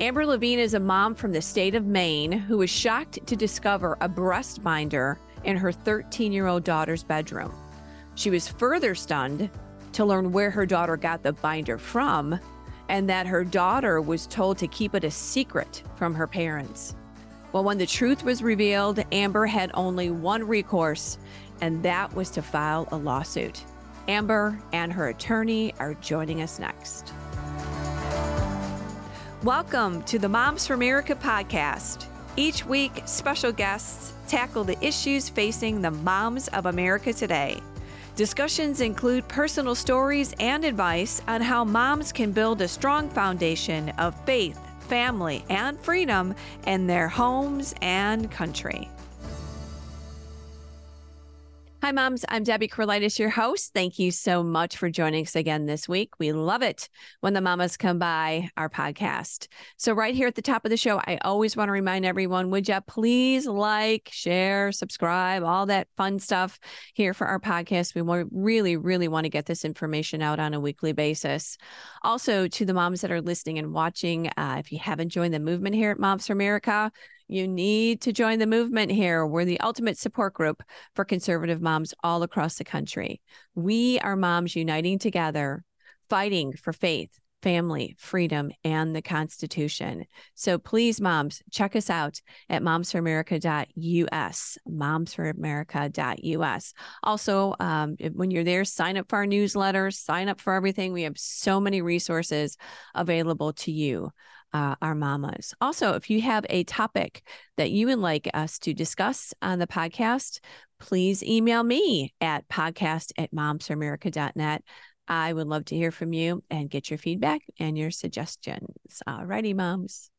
Amber Lavigne is a mom from the state of Maine who was shocked to discover a breast binder in her 13 year old daughter's bedroom. She was further stunned to learn where her daughter got the binder from and that her daughter was told to keep it a secret from her parents. Well, when the truth was revealed, Amber had only one recourse, and that was to file a lawsuit. Amber and her attorney are joining us next. Welcome to the Moms for America podcast. Each week, special guests tackle the issues facing the moms of America today. Discussions include personal stories and advice on how moms can build a strong foundation of faith family, and freedom in their homes and country. Hi, moms. I'm Debbie Carlitis, your host. Thank you so much for joining us again this week. We love it when the mamas come by our podcast. So, right here at the top of the show, I always want to remind everyone would you please like, share, subscribe, all that fun stuff here for our podcast? We really, really want to get this information out on a weekly basis. Also, to the moms that are listening and watching, uh, if you haven't joined the movement here at Moms for America, you need to join the movement here. We're the ultimate support group for conservative moms all across the country. We are moms uniting together, fighting for faith, family, freedom, and the Constitution. So please, moms, check us out at momsforamerica.us, momsforamerica.us. Also, um, when you're there, sign up for our newsletter, sign up for everything. We have so many resources available to you uh, our mamas. Also, if you have a topic that you would like us to discuss on the podcast, please email me at podcast at momsforamerica.net. I would love to hear from you and get your feedback and your suggestions. Alrighty, moms.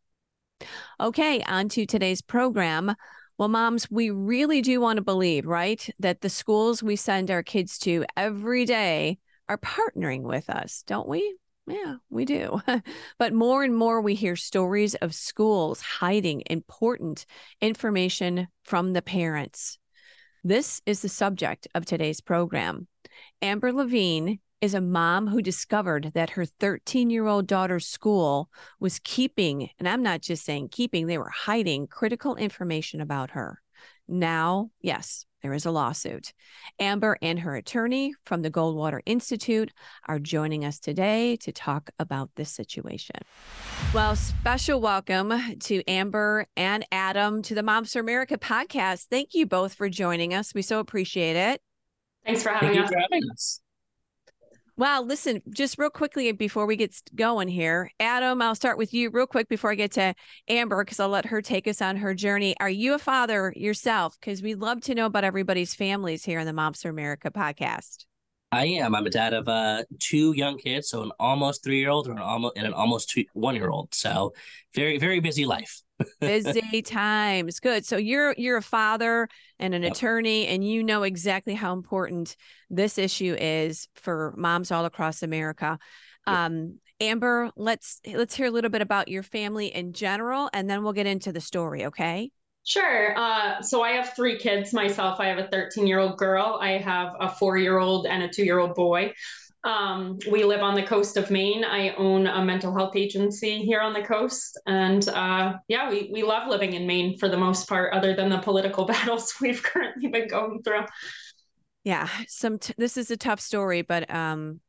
Okay, on to today's program. Well, moms, we really do want to believe, right, that the schools we send our kids to every day are partnering with us, don't we? Yeah, we do. but more and more, we hear stories of schools hiding important information from the parents. This is the subject of today's program. Amber Lavigne is a mom who discovered that her 13 year old daughter's school was keeping, and I'm not just saying keeping, they were hiding critical information about her. Now, yes, there is a lawsuit. Amber and her attorney from the Goldwater Institute are joining us today to talk about this situation. Well, special welcome to Amber and Adam to the Moms for America podcast. Thank you both for joining us. We so appreciate it. Thanks for having, Thank us. For having us. Wow. Listen, just real quickly before we get going here, Adam, I'll start with you real quick before I get to Amber, because I'll let her take us on her journey. Are you a father yourself? Because we'd love to know about everybody's families here in the Moms for America podcast. I am. I'm a dad of uh, two young kids, so an almost three year old and an almost and an almost one year old. So very very busy life busy times good so you're you're a father and an yep. attorney and you know exactly how important this issue is for moms all across america yep. um amber let's let's hear a little bit about your family in general and then we'll get into the story okay Sure. Uh, so I have three kids myself. I have a 13 year old girl, I have a four year old, and a two year old boy. Um, we live on the coast of Maine. I own a mental health agency here on the coast. And uh, yeah, we, we love living in Maine for the most part, other than the political battles we've currently been going through. Yeah, some t- this is a tough story, but um,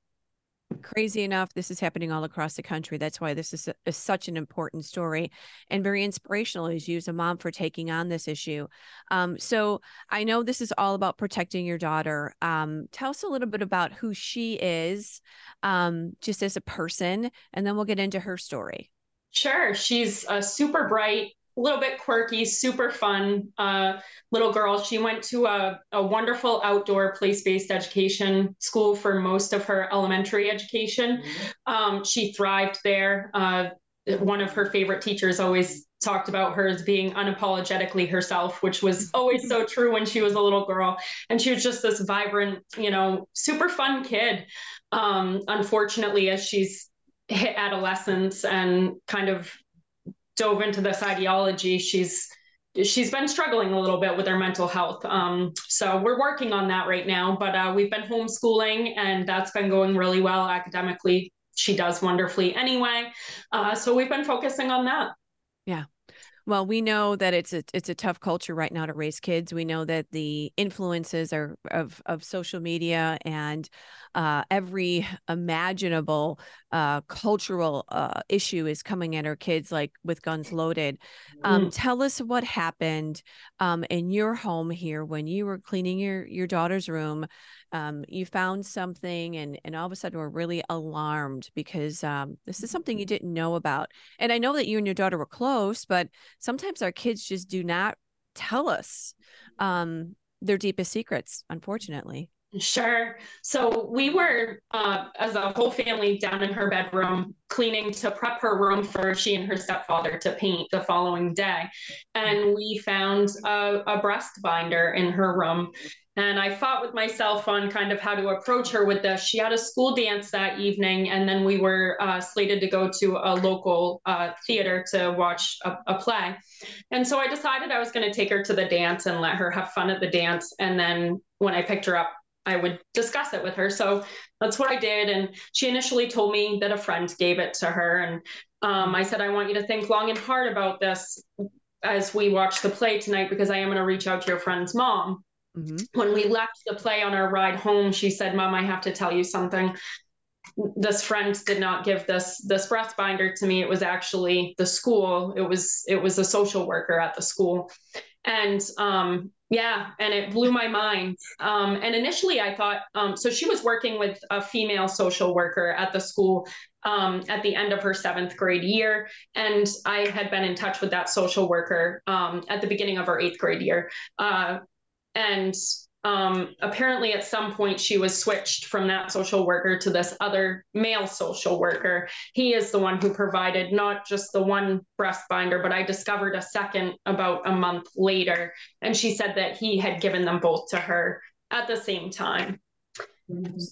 crazy enough this is happening all across the country. That's why this is, a, is, such an important story and very inspirational as you as a mom for taking on this issue. Um, so i know this is all about protecting your daughter. Um, tell us a little bit about who she is um, just as a person and then we'll get into her story. Sure. She's a super bright, little bit quirky, super fun uh, little girl. She went to a, a wonderful outdoor place based education school for most of her elementary education. Mm-hmm. Um, she thrived there. Uh, one of her favorite teachers always talked about her as being unapologetically herself, which was always so true when she was a little girl. And she was just this vibrant, you know, super fun kid. Um, unfortunately, as she's hit adolescence and kind of dove into this ideology, she's she's been struggling a little bit with her mental health. Um, so we're working on that right now. But uh, we've been homeschooling, and that's been going really well academically. she does wonderfully anyway. Uh, so we've been focusing on that. Yeah. Well, we know that it's a it's a tough culture right now to raise kids. We know that the influences are of of social media and uh, every imaginable uh, cultural uh, issue is coming at our kids, like with guns loaded. Um, mm. Tell us what happened um, in your home here when you were cleaning your your daughter's room. Um, you found something, and and all of a sudden were really alarmed because um, this is something you didn't know about. And I know that you and your daughter were close, but sometimes our kids just do not tell us um, their deepest secrets, unfortunately. Sure. So we were, uh, as a whole family, down in her bedroom cleaning to prep her room for she and her stepfather to paint the following day. And we found a, a breast binder in her room. And I fought with myself on kind of how to approach her with this. She had a school dance that evening, and then we were uh, slated to go to a local uh, theater to watch a, a play. And so I decided I was going to take her to the dance and let her have fun at the dance. And then when I picked her up I would discuss it with her. So that's what I did. And she initially told me that a friend gave it to her. And um, I said, I want you to think long and hard about this as we watch the play tonight, because I am going to reach out to your friend's mom. Mm-hmm. When we left the play on our ride home, she said, Mom, I have to tell you something. This friend did not give this this breast binder to me. It was actually the school. It was it was a social worker at the school. And um, yeah, and it blew my mind. Um, and initially, I thought um, so. She was working with a female social worker at the school um, at the end of her seventh grade year, and I had been in touch with that social worker um, at the beginning of her eighth grade year. Uh, and um, apparently at some point she was switched from that social worker to this other male social worker. He is the one who provided not just the one breast binder, but I discovered a second about a month later. And she said that he had given them both to her at the same time.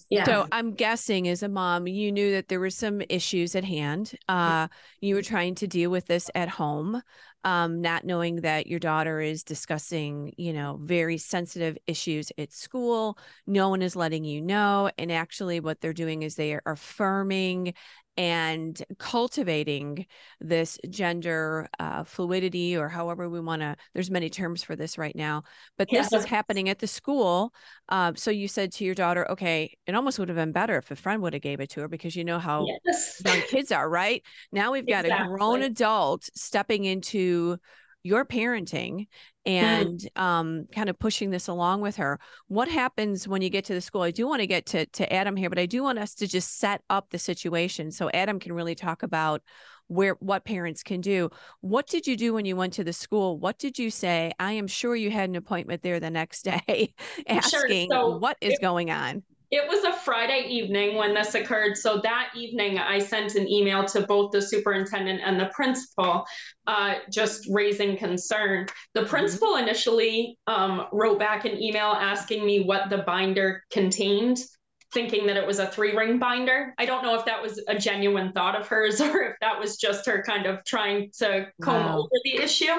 Yeah. So I'm guessing as a mom, you knew that there were some issues at hand. Uh, you were trying to deal with this at home um, not knowing that your daughter is discussing, you know, very sensitive issues at school. No one is letting you know. And actually, what they're doing is they are affirming and cultivating this gender uh, fluidity or however we want to there's many terms for this right now but this is happening at the school uh, so you said to your daughter okay it almost would have been better if a friend would have gave it to her because you know how yes. young kids are right now we've got exactly. a grown adult stepping into your parenting mm. and mm. um, kind of pushing this along with her. What happens when you get to the school? I do want to get to to Adam here, but I do want us to just set up the situation so Adam can really talk about where what parents can do. What did you do when you went to the school? What did you say? I am sure you had an appointment there the next day asking sure. so what is it, going on. It was a Friday evening when this occurred. So that evening, I sent an email to both the superintendent and the principal, uh, just raising concern. The mm-hmm. principal initially um, wrote back an email asking me what the binder contained thinking that it was a three ring binder. I don't know if that was a genuine thought of hers or if that was just her kind of trying to comb wow. over the issue.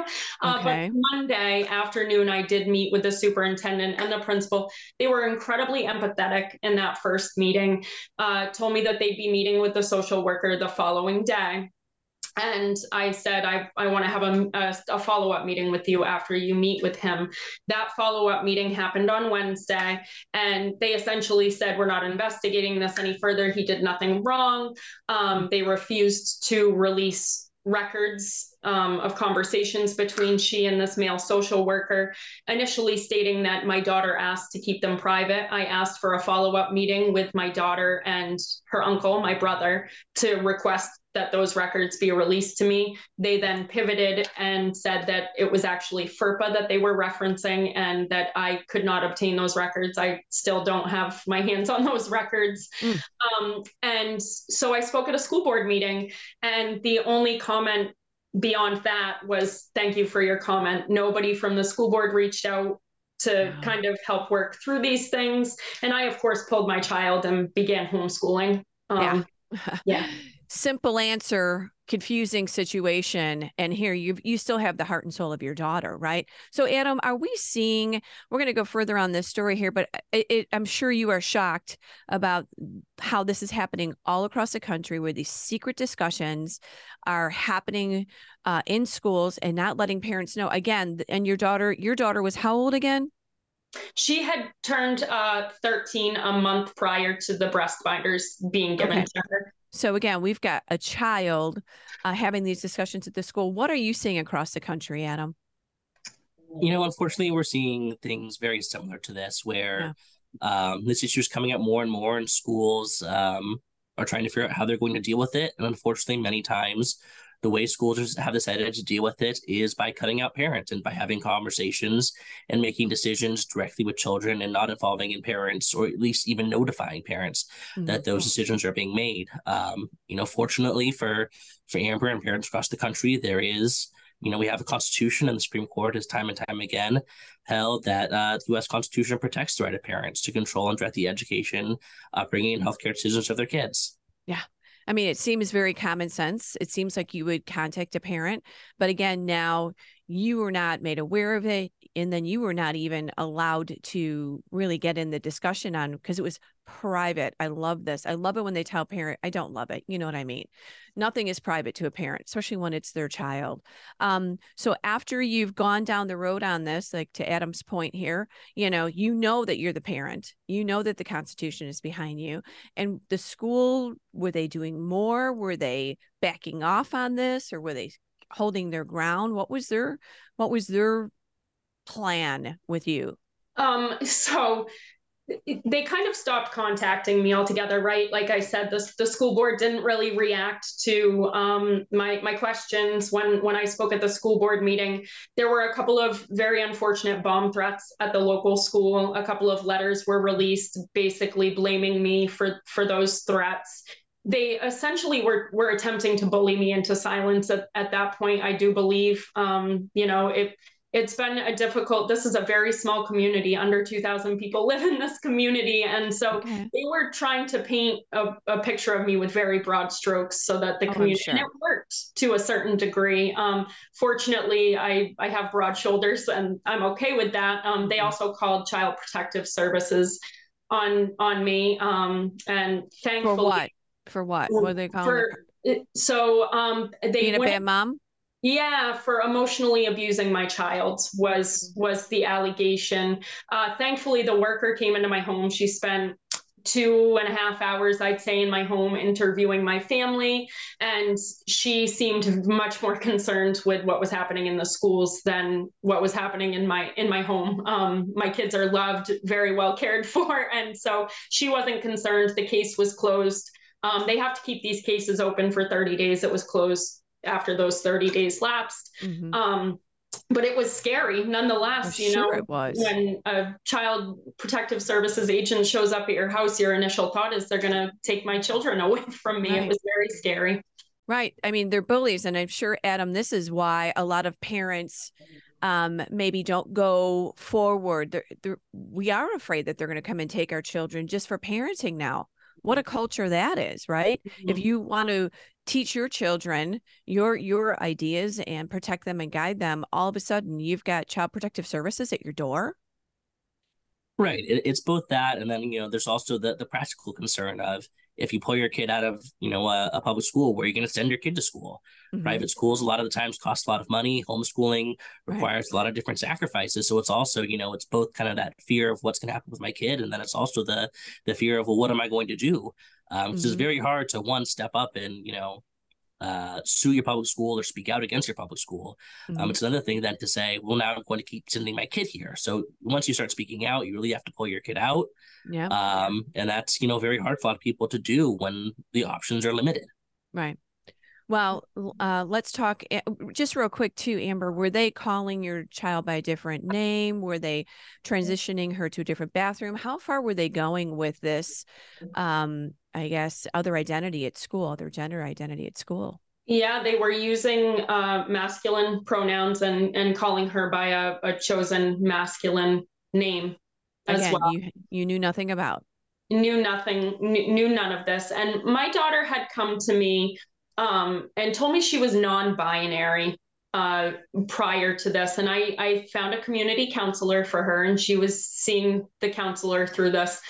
Uh, okay. But Monday afternoon, I did meet with the superintendent and the principal. They were incredibly empathetic in that first meeting, uh, told me that they'd be meeting with the social worker the following day and I said, I, I want to have a, a, a follow up meeting with you after you meet with him. That follow up meeting happened on Wednesday, and they essentially said, We're not investigating this any further. He did nothing wrong. Um, they refused to release records um, of conversations between she and this male social worker, initially stating that my daughter asked to keep them private. I asked for a follow up meeting with my daughter and her uncle, my brother, to request that those records be released to me. They then pivoted and said that it was actually FERPA that they were referencing and that I could not obtain those records. I still don't have my hands on those records. Mm. Um, and so I spoke at a school board meeting, and the only comment beyond that was thank you for your comment. Nobody from the school board reached out to kind of help work through these things. And I, of course, pulled my child and began homeschooling. Um, yeah. yeah. simple answer confusing situation and here you you still have the heart and soul of your daughter right? So adam are we seeing we're going to go further on this story here but it, it, i'm sure you are shocked about how this is happening all across the country where these secret discussions are happening uh, in schools and not letting parents know. Again and your daughter your daughter was how old again? She had turned uh, 13 a month prior to the breast binders being given okay. to her so again, we've got a child uh, having these discussions at the school. What are you seeing across the country, Adam? You know, unfortunately, we're seeing things very similar to this, where yeah. um, this issue is coming up more and more, and schools um, are trying to figure out how they're going to deal with it. And unfortunately, many times the way schools have decided to deal with it is by cutting out parents and by having conversations and making decisions directly with children and not involving in parents or at least even notifying parents mm-hmm. that those decisions are being made. Um, you know, fortunately for for Amber and parents across the country, there is you know, we have a constitution, and the Supreme Court has time and time again held that uh, the U.S. Constitution protects the right of parents to control and direct the education, upbringing, and healthcare decisions of their kids. Yeah, I mean, it seems very common sense. It seems like you would contact a parent, but again, now you were not made aware of it and then you were not even allowed to really get in the discussion on because it was private. I love this. I love it when they tell parent i don't love it. You know what i mean? Nothing is private to a parent especially when it's their child. Um so after you've gone down the road on this like to adam's point here you know you know that you're the parent. You know that the constitution is behind you. And the school were they doing more? Were they backing off on this? Or were they holding their ground? What was their what was their plan with you? Um, so they kind of stopped contacting me altogether, right? Like I said, the, the school board didn't really react to um, my my questions when when I spoke at the school board meeting. There were a couple of very unfortunate bomb threats at the local school. A couple of letters were released, basically blaming me for for those threats they essentially were were attempting to bully me into silence at, at that point i do believe um, you know it it's been a difficult this is a very small community under 2000 people live in this community and so okay. they were trying to paint a, a, picture of me with very broad strokes so that the oh, community sure. and it worked to a certain degree um, fortunately i i have broad shoulders and i'm okay with that um, they also called child protective services on on me um, and thankfully For what? For what? What they calling for, it? So um, they being a bad mom. Yeah, for emotionally abusing my child was was the allegation. Uh, thankfully, the worker came into my home. She spent two and a half hours, I'd say, in my home interviewing my family. And she seemed much more concerned with what was happening in the schools than what was happening in my in my home. Um, my kids are loved, very well cared for. And so she wasn't concerned. The case was closed. Um, they have to keep these cases open for 30 days. It was closed after those 30 days lapsed. Mm-hmm. Um, but it was scary nonetheless. I'm you sure know, it was. when a child protective services agent shows up at your house, your initial thought is they're going to take my children away from me. Right. It was very scary. Right. I mean, they're bullies. And I'm sure, Adam, this is why a lot of parents um, maybe don't go forward. They're, they're, we are afraid that they're going to come and take our children just for parenting now what a culture that is right mm-hmm. if you want to teach your children your your ideas and protect them and guide them all of a sudden you've got child protective services at your door right it's both that and then you know there's also the the practical concern of if you pull your kid out of you know a, a public school where you're going to send your kid to school mm-hmm. private schools a lot of the times cost a lot of money homeschooling requires right. a lot of different sacrifices so it's also you know it's both kind of that fear of what's going to happen with my kid and then it's also the the fear of well what am i going to do um, mm-hmm. it's very hard to one step up and you know uh, sue your public school or speak out against your public school. Um, mm-hmm. Um, it's another thing then to say, well, now I'm going to keep sending my kid here. So once you start speaking out, you really have to pull your kid out. Yeah. Um, and that's, you know, very hard for a lot of people to do when the options are limited. Right. Well, uh, let's talk eh, just real quick too, Amber. Were they calling your child by a different name? Were they transitioning her to a different bathroom? How far were they going with this? Um, I guess other identity at school, other gender identity at school. Yeah, they were using uh, masculine pronouns and and calling her by a, a chosen masculine name as Again, well. You you knew nothing about. Knew nothing. Knew, knew none of this, and my daughter had come to me um, and told me she was non-binary uh, prior to this. And I, I found a community counselor for her, and she was seeing the counselor through this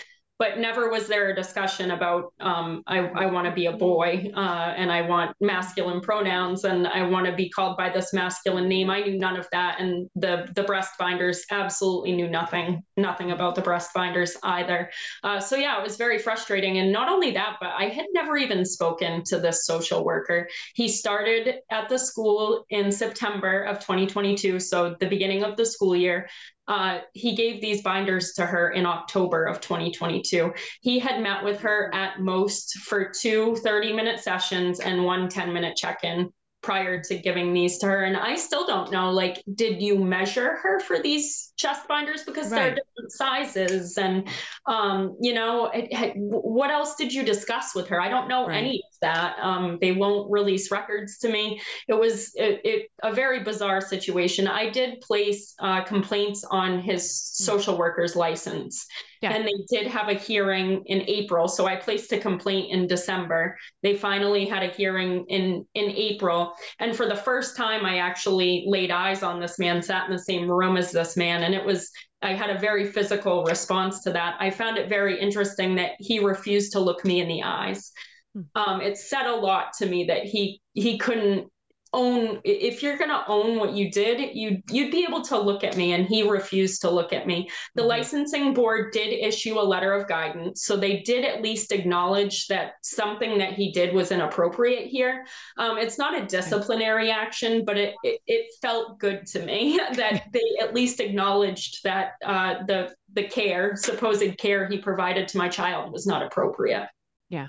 but never was there a discussion about um, I, I want to be a boy uh, and I want masculine pronouns and I want to be called by this masculine name. I knew none of that, and the the breast binders absolutely knew nothing, nothing about the breast binders either. Uh, so yeah, it was very frustrating. And not only that, but I had never even spoken to this social worker. He started at the school in September of 2022, so the beginning of the school year. Uh, he gave these binders to her in October of 2022. He had met with her at most for two 30 minute sessions and one 10 minute check in prior to giving these to her. And I still don't know, like, did you measure her for these chest binders? Because right. they're different sizes. And, um, you know, it, it, what else did you discuss with her? I don't know right. any of that. Um, they won't release records to me. It was it, it a very bizarre situation. I did place uh, complaints on his social worker's license. Yeah. And they did have a hearing in April. So I placed a complaint in December. They finally had a hearing in in April. And for the first time, I actually laid eyes on this man, sat in the same room as this man. And it was I had a very physical response to that. I found it very interesting that he refused to look me in the eyes. Hmm. Um, it said a lot to me that he he couldn't own if you're going to own what you did you you'd be able to look at me and he refused to look at me. The mm-hmm. licensing board did issue a letter of guidance so they did at least acknowledge that something that he did was inappropriate here. Um, it's not a disciplinary action but it, it, it felt good to me that they at least acknowledged that uh, the the care supposed care he provided to my child was not appropriate. Yeah.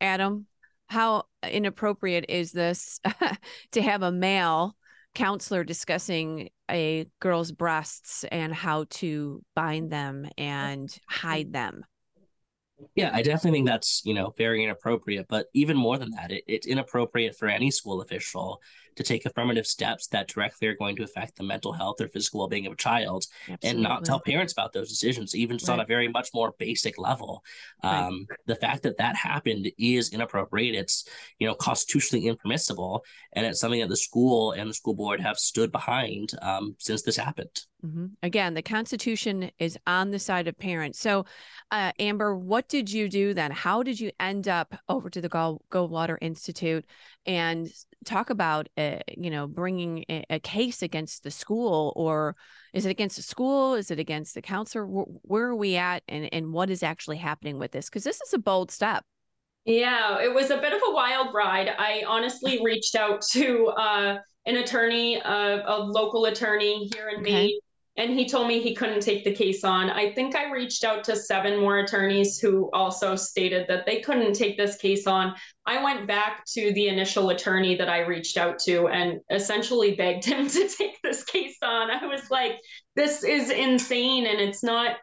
Adam how inappropriate is this to have a male counselor discussing a girl's breasts and how to bind them and hide them yeah, I definitely think that's, you know, very inappropriate. But even more than that, it, it's inappropriate for any school official to take affirmative steps that directly are going to affect the mental health or physical well being of a child Absolutely. and not tell parents about those decisions, even just right. on a very much more basic level. Right. Um, the fact that that happened is inappropriate. It's, you know, constitutionally impermissible. And it's something that the school and the school board have stood behind um, since this happened. Mm-hmm. Again, the Constitution is on the side of parents. So, uh, Amber, what did you do then? How did you end up over to the Goldwater Institute and talk about, uh, you know, bringing a, a, case against the school, or is it against the school? Is it against the counselor? Where, where are we at, and and what is actually happening with this? Because this is a bold step. Yeah, it was a bit of a wild ride. I honestly reached out to uh, an attorney, uh, a local attorney here in okay. Maine and he told me he couldn't take the case on. I think I reached out to seven more attorneys who also stated that they couldn't take this case on. I went back to the initial attorney that I reached out to and essentially begged him to take this case on. I was like, this is insane and it's not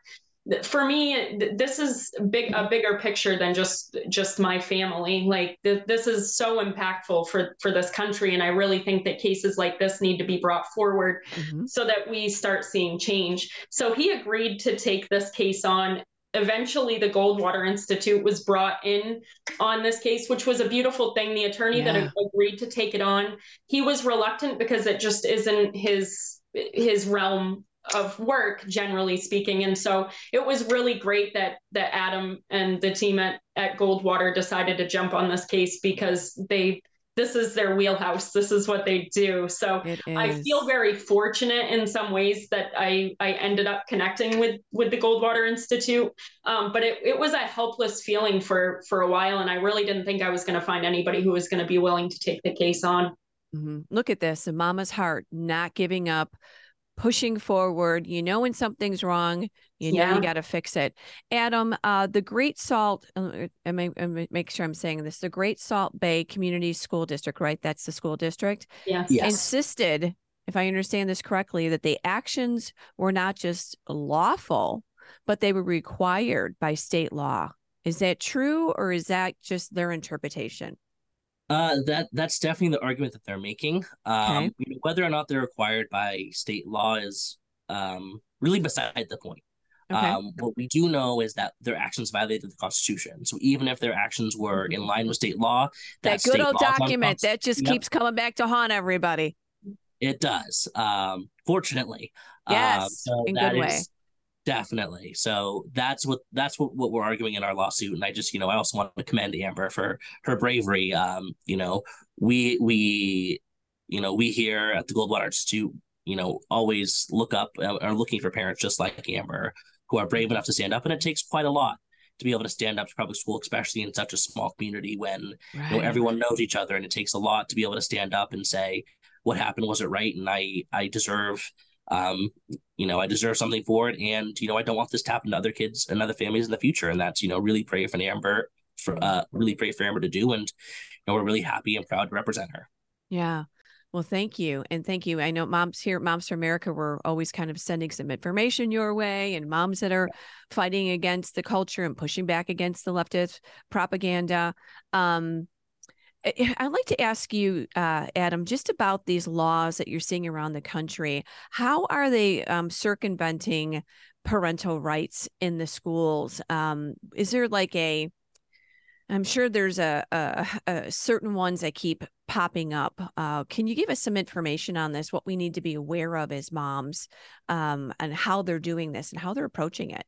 for me this is big a bigger picture than just just my family like th- this is so impactful for for this country and i really think that cases like this need to be brought forward mm-hmm. so that we start seeing change so he agreed to take this case on eventually the goldwater institute was brought in on this case which was a beautiful thing the attorney yeah. that agreed to take it on he was reluctant because it just isn't his his realm of work generally speaking. And so it was really great that that adam and the team at, at goldwater decided to jump on this case because they this is their wheelhouse. This is what they do. So i feel very fortunate in some ways that i i ended up connecting with with the goldwater institute. Um, but it, it was a helpless feeling for for a while and i really didn't think i was going to find anybody who was going to be willing to take the case on. Mm-hmm. look at this. A mama's heart not giving up pushing forward. You know when something's wrong, you know yeah. you got to fix it. Adam, uh, the Great Salt, uh, make, make sure I'm saying this, the Great Salt Bay Community School District, right? That's the school district. Yes. yes. Insisted, if I understand this correctly, that the actions were not just lawful, but they were required by state law. Is that true, or is that just their interpretation? Uh, that that's definitely the argument that they're making. Um, okay. whether or not they're required by state law is um really beside the point. Okay. Um, what we do know is that their actions violated the Constitution. So even if their actions were in line with state law, that, that good old document that just yep. keeps coming back to haunt everybody. It does. Um, fortunately, yes, um, so in good way. Definitely. So that's what that's what, what we're arguing in our lawsuit. And I just, you know, I also want to commend Amber for her bravery. Um, you know, we we you know, we here at the Goldwater Institute, you know, always look up uh, are looking for parents just like Amber who are brave enough to stand up. And it takes quite a lot to be able to stand up to public school, especially in such a small community when right. you know everyone knows each other, and it takes a lot to be able to stand up and say what happened was it right, and I I deserve um you know I deserve something for it, and you know I don't want this to happen to other kids and other families in the future, and that's you know really pray for Amber for uh really pray for Amber to do, and you know we're really happy and proud to represent her. Yeah. Well, thank you. And thank you. I know moms here, Moms for America, were always kind of sending some information your way and moms that are fighting against the culture and pushing back against the leftist propaganda. Um, I'd like to ask you, uh, Adam, just about these laws that you're seeing around the country. How are they um, circumventing parental rights in the schools? Um, is there like a I'm sure there's a, a, a, certain ones that keep popping up. Uh, can you give us some information on this? What we need to be aware of as moms, um, and how they're doing this and how they're approaching it.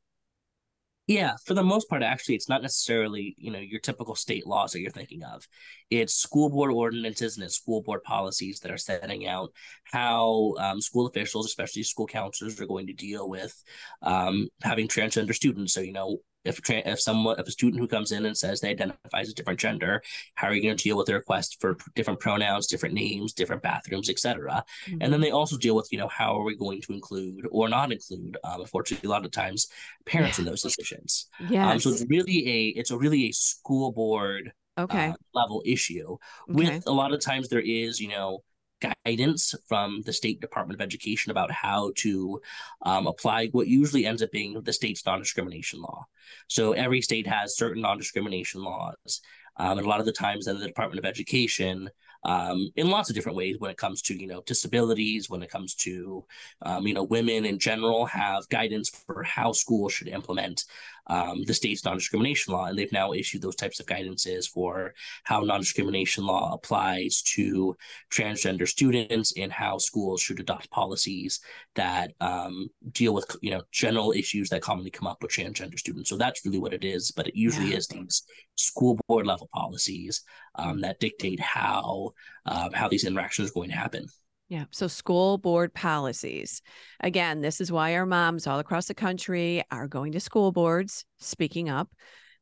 Yeah, for the most part, actually, it's not necessarily you know your typical state laws that you're thinking of. It's school board ordinances and it's school board policies that are setting out how um, school officials, especially school counselors, are going to deal with um, having transgender students. So you know if if someone if a student who comes in and says they identify as a different gender how are you going to deal with the request for different pronouns different names different bathrooms etc mm-hmm. and then they also deal with you know how are we going to include or not include um, unfortunately a lot of times parents yeah. in those decisions yeah um, so it's really a it's a really a school board okay uh, level issue okay. with a lot of times there is you know guidance from the state department of education about how to um, apply what usually ends up being the state's non-discrimination law. So every state has certain non-discrimination laws um, and a lot of the times then the department of education um, in lots of different ways when it comes to you know disabilities when it comes to um, you know women in general have guidance for how schools should implement um, the state's non-discrimination law and they've now issued those types of guidances for how non-discrimination law applies to transgender students and how schools should adopt policies that um, deal with you know general issues that commonly come up with transgender students so that's really what it is but it usually yeah. is these school board level policies um, that dictate how uh, how these interactions are going to happen yeah. So school board policies. Again, this is why our moms all across the country are going to school boards, speaking up,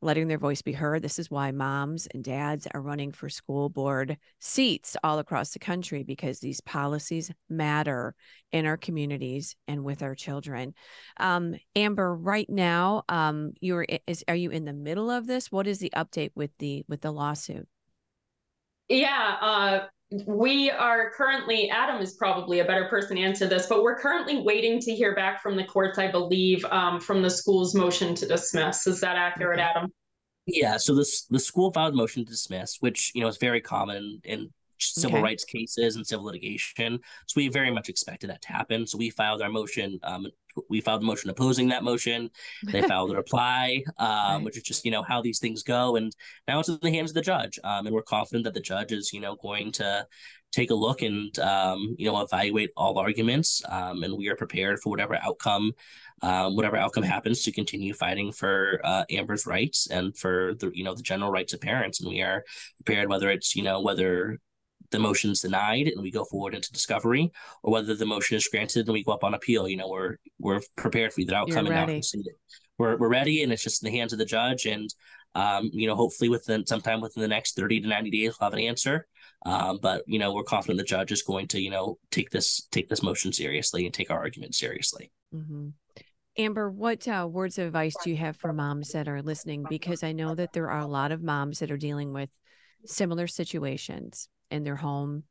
letting their voice be heard. This is why moms and dads are running for school board seats all across the country because these policies matter in our communities and with our children. Um, Amber, right now, um, you're is are you in the middle of this? What is the update with the with the lawsuit? Yeah, uh, we are currently adam is probably a better person to answer this but we're currently waiting to hear back from the courts i believe um, from the school's motion to dismiss. Is that accurate adam? Yeah so this the school filed motion to dismiss which you know is very common in civil okay. rights cases and civil litigation so we very much expected that to happen so we filed our motion um, we filed a motion opposing that motion. They filed a reply, um, right. which is just you know how these things go. And now it's in the hands of the judge, um, and we're confident that the judge is you know going to take a look and um, you know evaluate all arguments, um, and we are prepared for whatever outcome. Um, whatever outcome happens to continue fighting for uh, Amber's rights and for the you know the general rights of parents, and we are prepared whether it's you know whether the motion is denied and we go forward into discovery, or whether the motion is granted and we go up on appeal. You know, we're we're prepared for either outcome and we're we're ready, and it's just in the hands of the judge. And um, you know, hopefully within sometime within the next thirty to ninety days, we'll have an answer. Um, but you know, we're confident the judge is going to you know take this take this motion seriously and take our argument seriously. Mm-hmm. Amber, what uh, words of advice do you have for moms that are listening? Because I know that there are a lot of moms that are dealing with similar situations in their home,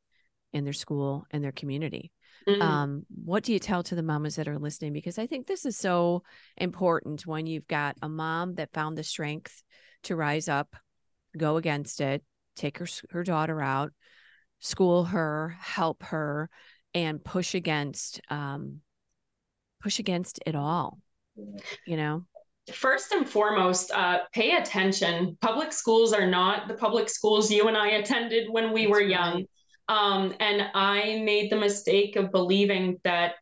in their school, in their community. Mm-hmm. Um, what do you tell to the mamas that are listening? Because I think this is so important when you've got a mom that found the strength to rise up, go against it, take her her daughter out, school her, help her, and push against um, push against it all. you know first and foremost, uh, pay attention. Public schools are not the public schools you and I attended when we That's were young. Um, and I made the mistake of believing that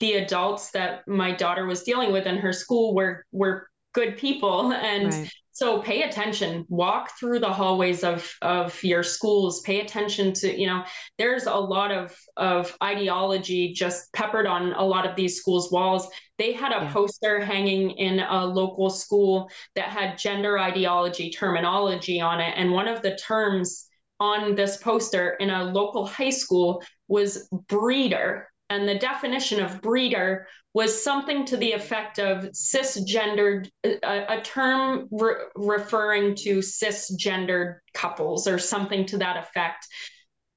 the adults that my daughter was dealing with in her school were were good people. And right. so pay attention. Walk through the hallways of of your schools. Pay attention to you know there's a lot of of ideology just peppered on a lot of these schools walls. They had a yeah. poster hanging in a local school that had gender ideology terminology on it. And one of the terms on this poster in a local high school was breeder and the definition of breeder was something to the effect of cisgendered, a, a term re- referring to cisgendered couples or something to that effect.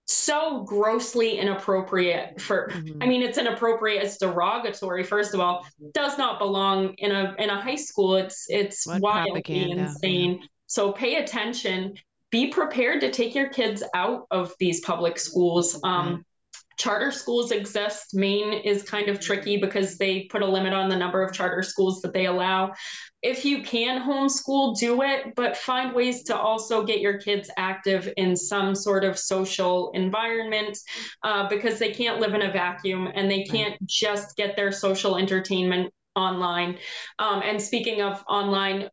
So grossly inappropriate for, mm-hmm. I mean, it's inappropriate, it's derogatory, first of all, does not belong in a in a high school. It's it's what wildly insane. So pay attention. Be prepared to take your kids out of these public schools. Um, mm-hmm charter schools exist. Maine is kind of tricky because they put a limit on the number of charter schools that they allow. If you can homeschool, do it, but find ways to also get your kids active in some sort of social environment uh, because they can't live in a vacuum and they can't just get their social entertainment online. Um, and speaking of online,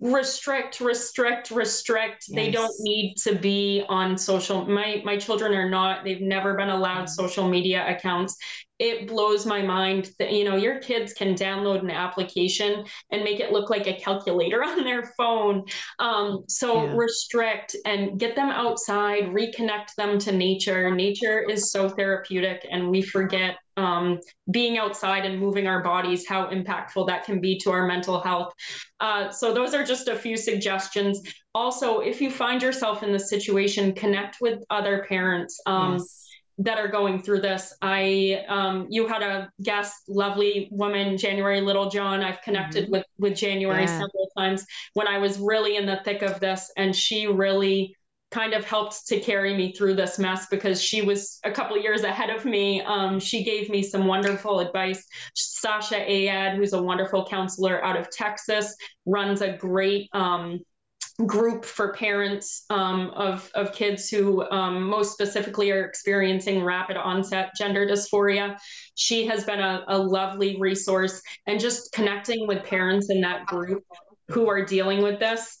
restrict restrict restrict yes. they don't need to be on social my my children are not they've never been allowed mm-hmm. social media accounts it blows my mind that you know your kids can download an application and make it look like a calculator on their phone um, so yeah. restrict and get them outside reconnect them to nature nature is so therapeutic and we forget um, being outside and moving our bodies how impactful that can be to our mental health uh, so those are just a few suggestions also if you find yourself in this situation connect with other parents um, yes that are going through this. I um, you had a guest, lovely woman, January Littlejohn. I've connected mm-hmm. with with January yeah. several times when I was really in the thick of this, and she really kind of helped to carry me through this mess because she was a couple years ahead of me. Um, she gave me some wonderful advice. Sasha Ayad, who's a wonderful counselor out of Texas, runs a great um, group for parents um, of, of kids who um, most specifically are experiencing rapid onset gender dysphoria. She has been a, a lovely resource and just connecting with parents in that group who are dealing with this.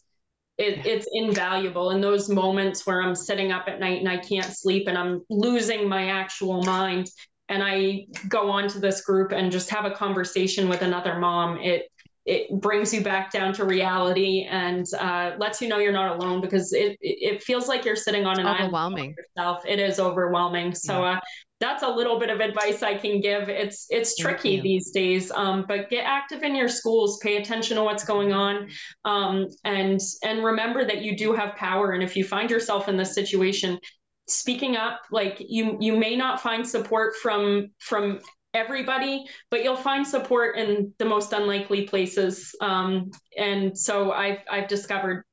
It, it's invaluable in those moments where I'm sitting up at night and I can't sleep and I'm losing my actual mind and I go on to this group and just have a conversation with another mom. It it brings you back down to reality and uh, lets you know you're not alone because it it feels like you're sitting on an overwhelming yourself. It is overwhelming. So yeah. uh, that's a little bit of advice I can give. It's it's tricky these days, um, but get active in your schools. Pay attention to what's going on, um, and and remember that you do have power. And if you find yourself in this situation, speaking up like you you may not find support from from everybody, but you'll find support in the most unlikely places. Um, and so I've I've discovered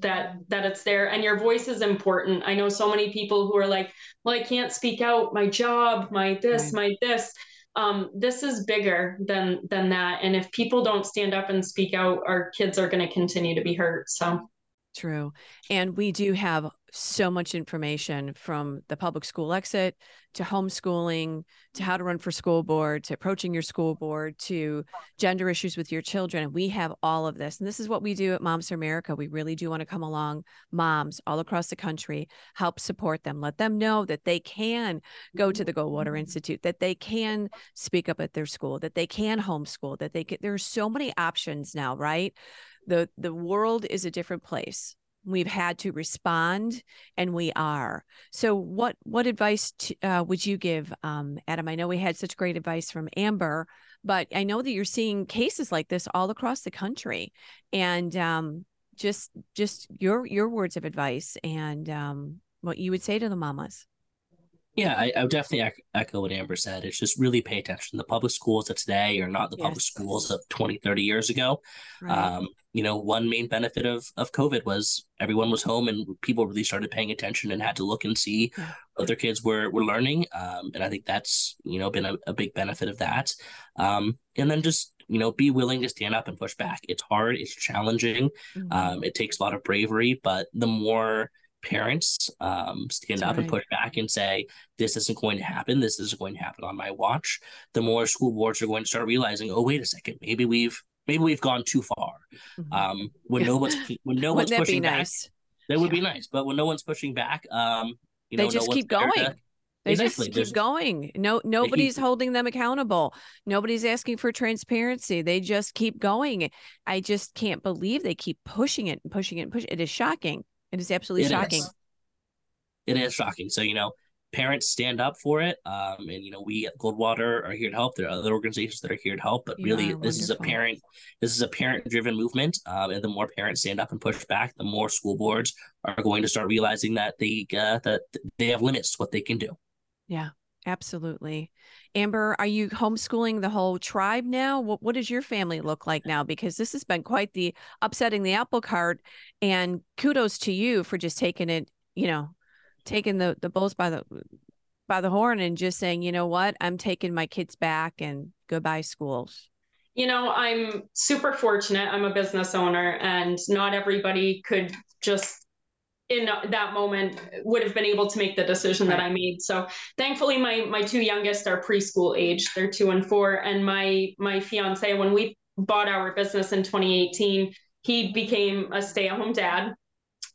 that that it's there and your voice is important. I know so many people who are like, well, I can't speak out, my job, my this, right. my this. Um, this is bigger than than that. And if people don't stand up and speak out, our kids are going to continue to be hurt. So True. And we do have so much information from the public school exit to homeschooling to how to run for school board to approaching your school board to gender issues with your children. We have all of this. And this is what we do at Moms for America. We really do want to come along, moms all across the country, help support them, let them know that they can go to the Goldwater Institute, that they can speak up at their school, that they can homeschool, that they can. There's so many options now, right? The the world is a different place. We've had to respond and we are. So what what advice uh, would you give um, adam? I know we had such great advice from amber but i know that you're seeing cases like this all across the country. And um, just just your your words of advice and um, what you would say to the mamas yeah, I, I would definitely echo what Amber said. It's just really pay attention. The public schools of today are not the yes. public schools of 20, 30 years ago. Right. Um, you know, one main benefit of, of COVID was everyone was home and people really started paying attention and had to look and see yeah. what their kids were, were learning. Um, and I think that's, you know, been a, a big benefit of that. Um, and then just you know be willing to stand up and push back it's hard it's challenging mm-hmm. um, it takes a lot of bravery but the more parents um, stand That's up right. and push back and say this isn't going to happen this isn't going to happen on my watch the more school boards are going to start realizing oh wait a second maybe we've maybe we've gone too far mm-hmm. um, when no one's when no one's pushing back nice? that would yeah. be nice but when no one's pushing back um you they know, just no keep going to, they exactly. just keep going. No, nobody's holding them accountable. Nobody's asking for transparency. They just keep going. I just can't believe they keep pushing it and pushing it and pushing it. It is shocking. It is absolutely it shocking. Is. It is shocking. So, you know, parents stand up for it. Um, and you know, we at Goldwater are here to help. There are other organizations that are here to help, but you really this wonderful. is a parent this is a parent driven movement. Um, and the more parents stand up and push back, the more school boards are going to start realizing that they uh, that they have limits to what they can do. Yeah, absolutely. Amber, are you homeschooling the whole tribe now? What, what does your family look like now? Because this has been quite the upsetting the apple cart. And kudos to you for just taking it, you know, taking the the bulls by the by the horn and just saying, you know what, I'm taking my kids back and goodbye schools. You know, I'm super fortunate. I'm a business owner, and not everybody could just in that moment would have been able to make the decision that I made. So thankfully my my two youngest are preschool age. They're 2 and 4 and my my fiance when we bought our business in 2018, he became a stay-at-home dad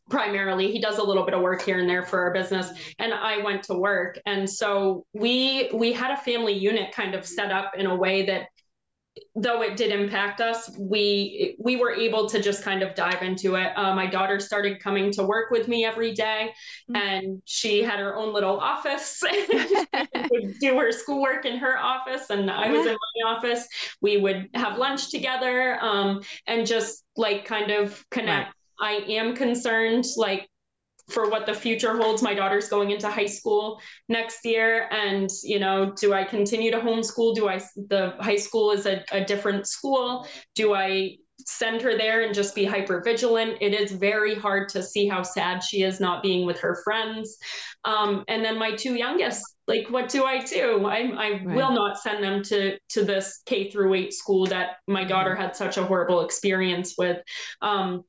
primarily he does a little bit of work here and there for our business and i went to work and so we we had a family unit kind of set up in a way that though it did impact us, we we were able to just kind of dive into it. Uh, my daughter started coming to work with me every day, mm-hmm. and she had her own little office. would do her schoolwork in her office, and I was in my office. We would have lunch together, um, and just like kind of connect. Right. I am concerned, like for what the future holds. My daughter's going into high school next year. And, you know, do I continue to homeschool? Do I, the high school is a, a different school? Do I send her there and just be hyper vigilant? It is very hard to see how sad she is not being with her friends. Um, and then my two youngest, like, what do I do? I, I right. will not send them to, to this K through eight school that my daughter had such a horrible experience with. Um,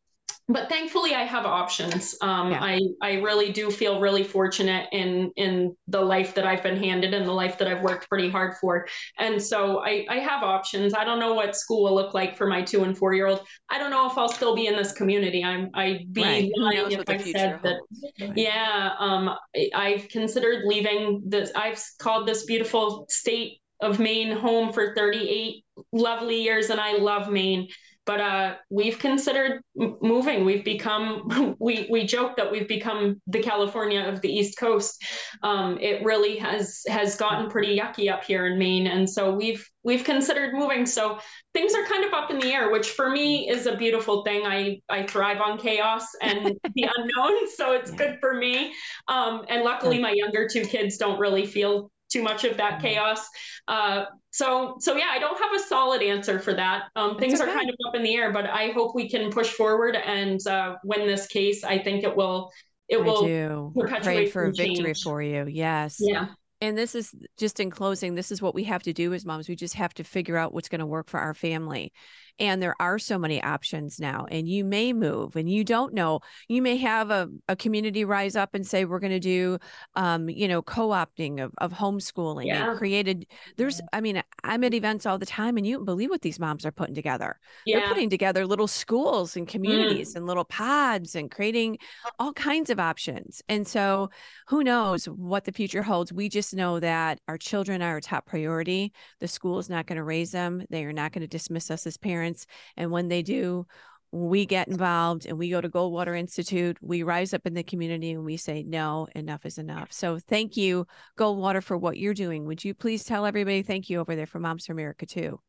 but thankfully I have options. Um, yeah. I, I really do feel really fortunate in, in the life that I've been handed and the life that I've worked pretty hard for. And so I, I have options. I don't know what school will look like for my two and four year old. I don't know if I'll still be in this community. I'm, I'd be right. lying if I said that. Right. Yeah. Um, I've considered leaving this. I've called this beautiful state of Maine home for 38 lovely years and I love Maine but uh, we've considered moving. We've become we we joke that we've become the California of the East Coast. Um, it really has has gotten pretty yucky up here in Maine, and so we've we've considered moving. So things are kind of up in the air, which for me is a beautiful thing. I I thrive on chaos and the unknown, so it's good for me. Um, and luckily, my younger two kids don't really feel too much of that mm-hmm. chaos. Uh, so, so yeah, I don't have a solid answer for that. Um, things okay. are kind of up in the air, but I hope we can push forward and uh, win this case. I think it will. It I will do. Pray for a victory for you. Yes. Yeah and this is just in closing this is what we have to do as moms we just have to figure out what's going to work for our family and there are so many options now and you may move and you don't know. You may have a, a community rise up and say we're going to do um, you know co-opting of, of homeschooling yeah. and created there's i mean i'm at events all the time and you don't believe what these moms are putting together. Yeah. they're putting together little schools and communities mm. and little pods and creating all kinds of options and so who knows what the future holds. We just know that our children are our top priority. The school is not going to raise them. They are not going to dismiss us as parents parents. And when they do, we get involved and we go to Goldwater Institute. We rise up in the community and we say, no, enough is enough. So thank you, Goldwater, for what you're doing. Would you please tell everybody thank you over there for Moms for America, too?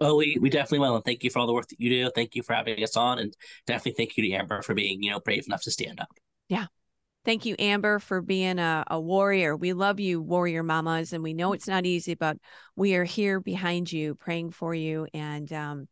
Oh, we, we definitely will. And thank you for all the work that you do. Thank you for having us on. And definitely thank you to Amber for being, you know, brave enough to stand up. Yeah. Thank you, Amber, for being a, a warrior. We love you, warrior mamas, and we know it's not easy, but we are here behind you, praying for you, and um,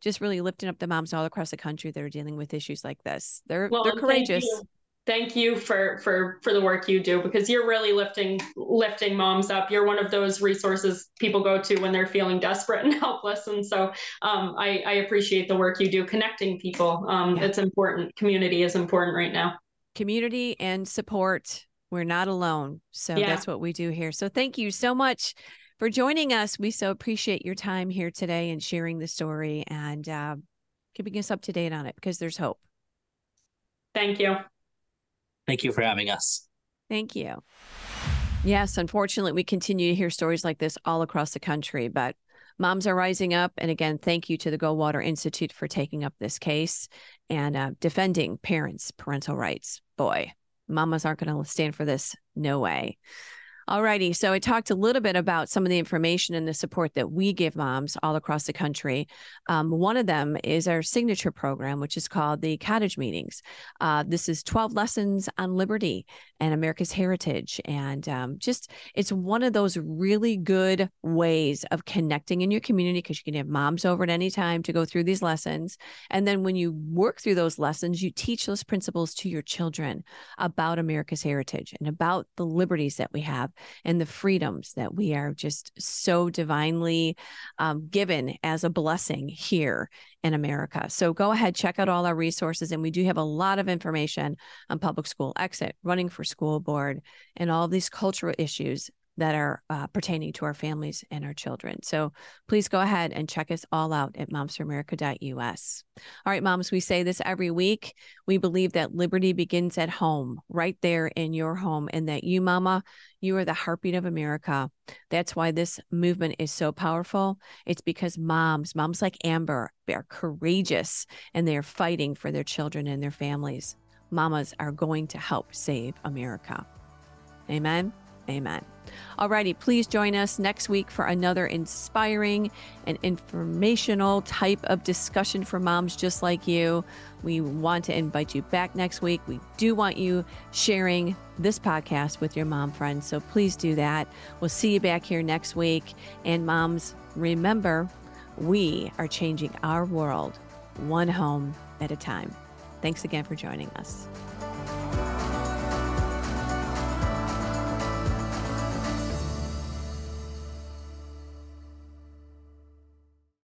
just really lifting up the moms all across the country that are dealing with issues like this. They're well, they're courageous. Thank you. thank you for for for the work you do because you're really lifting lifting moms up you're one of those resources people go to when they're feeling desperate and helpless and so um, I, I, appreciate the work you do connecting people um, yeah. it's important community is important right now community and support we're not alone so yeah. that's what we do here so thank you so much for joining us we so appreciate your time here today and sharing the story and uh, keeping us up to date on it because there's hope thank you Thank you for having us. Thank you. Yes, unfortunately, we continue to hear stories like this all across the country, but moms are rising up. And again, thank you to the Goldwater Institute for taking up this case and uh, defending parents' parental rights. Boy, mamas aren't going to stand for this. No way. All righty. So I talked a little bit about some of the information and the support that we give moms all across the country. Um, one of them is our signature program, which is called the Cottage Meetings. Uh, this is 12 lessons on liberty and America's heritage. And um, just, it's one of those really good ways of connecting in your community because you can have moms over at any time to go through these lessons. And then when you work through those lessons, you teach those principles to your children about America's heritage and about the liberties that we have and the freedoms that we are just so divinely um, given as a blessing here in America. So go ahead, check out all our resources. And we do have a lot of information on public school exit, running for school board, and all these cultural issues that are uh, pertaining to our families and our children. So please go ahead and check us all out at momsforamerica.us. All right, moms, we say this every week. We believe that liberty begins at home, right there in your home, and that you, mama, you are the heartbeat of America. That's why this movement is so powerful. It's because moms, moms like Amber, they are courageous and they're fighting for their children and their families. Mamas are going to help save America. Amen. Amen. Alrighty, please join us next week for another inspiring and informational type of discussion for moms just like you. We want to invite you back next week. We do want you sharing this podcast with your mom friends. So please do that. We'll see you back here next week. And moms, remember, we are changing our world one home at a time. Thanks again for joining us.